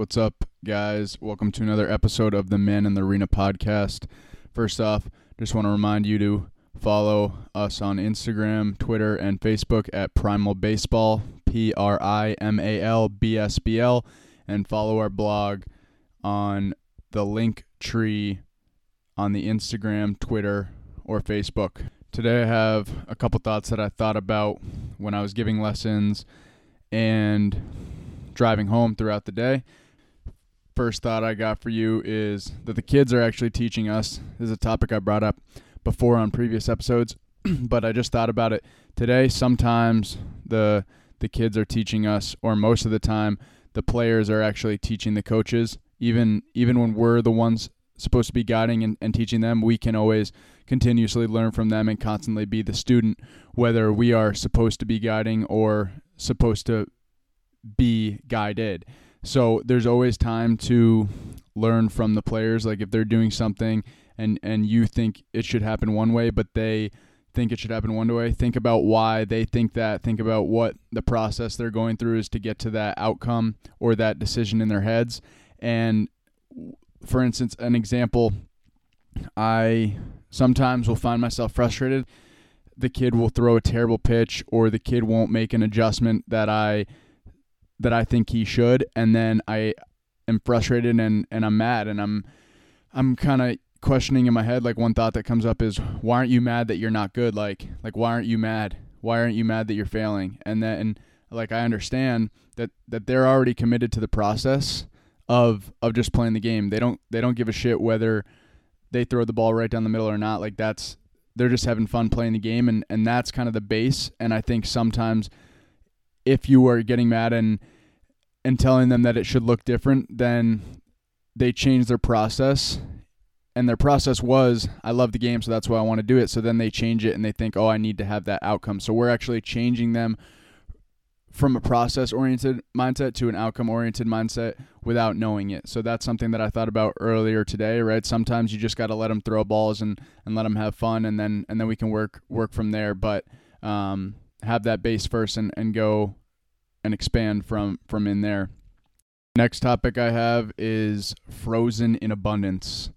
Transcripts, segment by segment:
What's up, guys? Welcome to another episode of the Men in the Arena podcast. First off, just want to remind you to follow us on Instagram, Twitter, and Facebook at Primal Baseball, P R I M A L B S B L, and follow our blog on the link tree on the Instagram, Twitter, or Facebook. Today I have a couple thoughts that I thought about when I was giving lessons and driving home throughout the day. First thought I got for you is that the kids are actually teaching us. This is a topic I brought up before on previous episodes, but I just thought about it today. Sometimes the the kids are teaching us, or most of the time, the players are actually teaching the coaches. Even even when we're the ones supposed to be guiding and, and teaching them, we can always continuously learn from them and constantly be the student, whether we are supposed to be guiding or supposed to be guided. So there's always time to learn from the players. Like if they're doing something and and you think it should happen one way, but they think it should happen one way, think about why they think that. Think about what the process they're going through is to get to that outcome or that decision in their heads. And for instance, an example, I sometimes will find myself frustrated. The kid will throw a terrible pitch or the kid won't make an adjustment that I that I think he should, and then I am frustrated and, and I'm mad and I'm I'm kind of questioning in my head like one thought that comes up is why aren't you mad that you're not good? Like like why aren't you mad? Why aren't you mad that you're failing? And then like I understand that that they're already committed to the process of of just playing the game. They don't they don't give a shit whether they throw the ball right down the middle or not. Like that's they're just having fun playing the game and and that's kind of the base. And I think sometimes if you are getting mad and and telling them that it should look different, then they change their process. And their process was, I love the game, so that's why I want to do it. So then they change it and they think, oh, I need to have that outcome. So we're actually changing them from a process oriented mindset to an outcome oriented mindset without knowing it. So that's something that I thought about earlier today, right? Sometimes you just got to let them throw balls and, and let them have fun and then and then we can work work from there, but um, have that base first and, and go and expand from from in there. Next topic I have is frozen in abundance.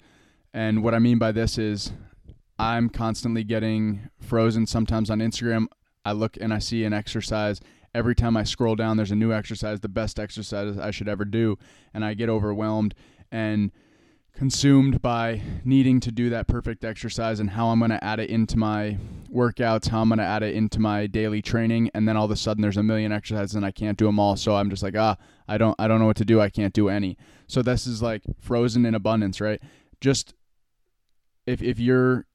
And what I mean by this is I'm constantly getting frozen sometimes on Instagram. I look and I see an exercise. Every time I scroll down, there's a new exercise, the best exercise I should ever do. And I get overwhelmed. And consumed by needing to do that perfect exercise and how I'm going to add it into my workouts, how I'm going to add it into my daily training and then all of a sudden there's a million exercises and I can't do them all so I'm just like ah I don't I don't know what to do I can't do any. So this is like frozen in abundance, right? Just if if you're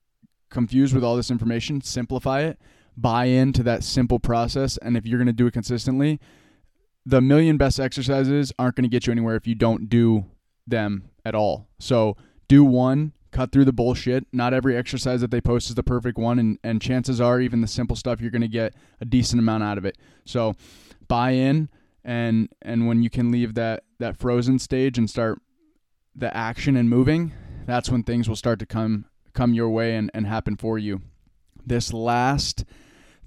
confused with all this information, simplify it, buy into that simple process and if you're going to do it consistently, the million best exercises aren't going to get you anywhere if you don't do them at all. So do one, cut through the bullshit. Not every exercise that they post is the perfect one, and, and chances are, even the simple stuff, you're going to get a decent amount out of it. So buy in, and and when you can leave that that frozen stage and start the action and moving, that's when things will start to come come your way and, and happen for you. This last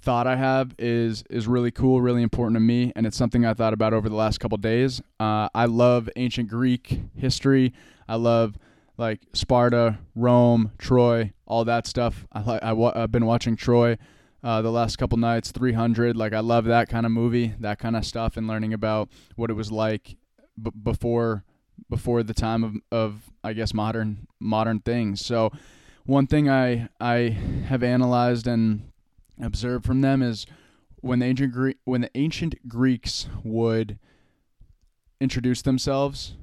thought I have is is really cool, really important to me, and it's something I thought about over the last couple days. Uh, I love ancient Greek history. I love like Sparta, Rome, Troy, all that stuff. I, I have been watching Troy uh, the last couple nights, 300. Like I love that kind of movie, that kind of stuff, and learning about what it was like b- before before the time of, of I guess modern modern things. So one thing I I have analyzed and observed from them is when the ancient Gre- when the ancient Greeks would introduce themselves,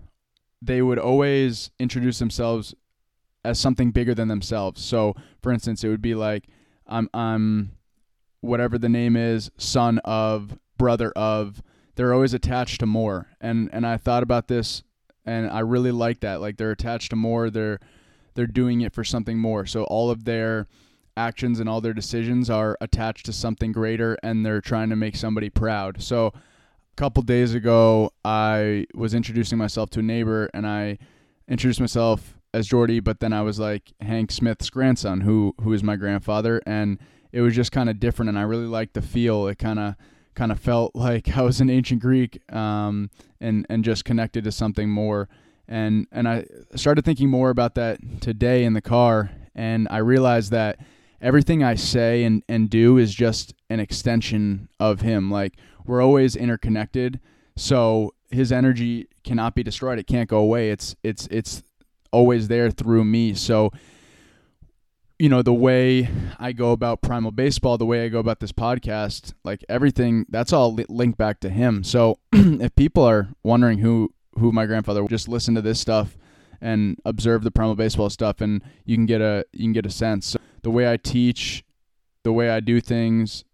they would always introduce themselves as something bigger than themselves. So, for instance, it would be like I'm I'm whatever the name is, son of, brother of. They're always attached to more. And and I thought about this and I really like that. Like they're attached to more. They're they're doing it for something more. So all of their actions and all their decisions are attached to something greater and they're trying to make somebody proud. So a couple days ago, I was introducing myself to a neighbor and I introduced myself as Jordy, but then I was like Hank Smith's grandson, who who is my grandfather, and it was just kind of different, and I really liked the feel. It kind of kind of felt like I was an ancient Greek um, and and just connected to something more. And and I started thinking more about that today in the car, and I realized that everything I say and, and do is just an extension of him. Like we're always interconnected. So his energy cannot be destroyed. It can't go away. It's it's it's always there through me. So you know, the way I go about primal baseball, the way I go about this podcast, like everything, that's all li- linked back to him. So if people are wondering who who my grandfather, just listen to this stuff and observe the primal baseball stuff, and you can get a you can get a sense. So the way I teach, the way I do things,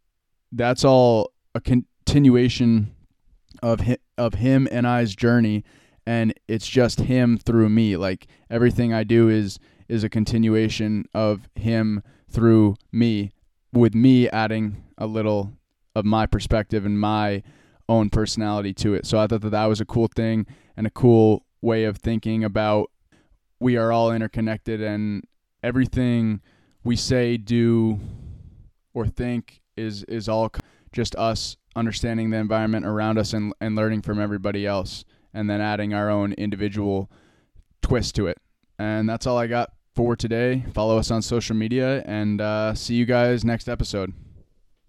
that's all a continuation of hi- of him and I's journey, and it's just him through me. Like everything I do is is a continuation of him through me, with me adding a little of my perspective and my own personality to it. So I thought that that was a cool thing and a cool way of thinking about we are all interconnected and everything we say, do, or think is is all just us understanding the environment around us and and learning from everybody else and then adding our own individual twist to it. And that's all I got for today. Follow us on social media and uh, see you guys next episode.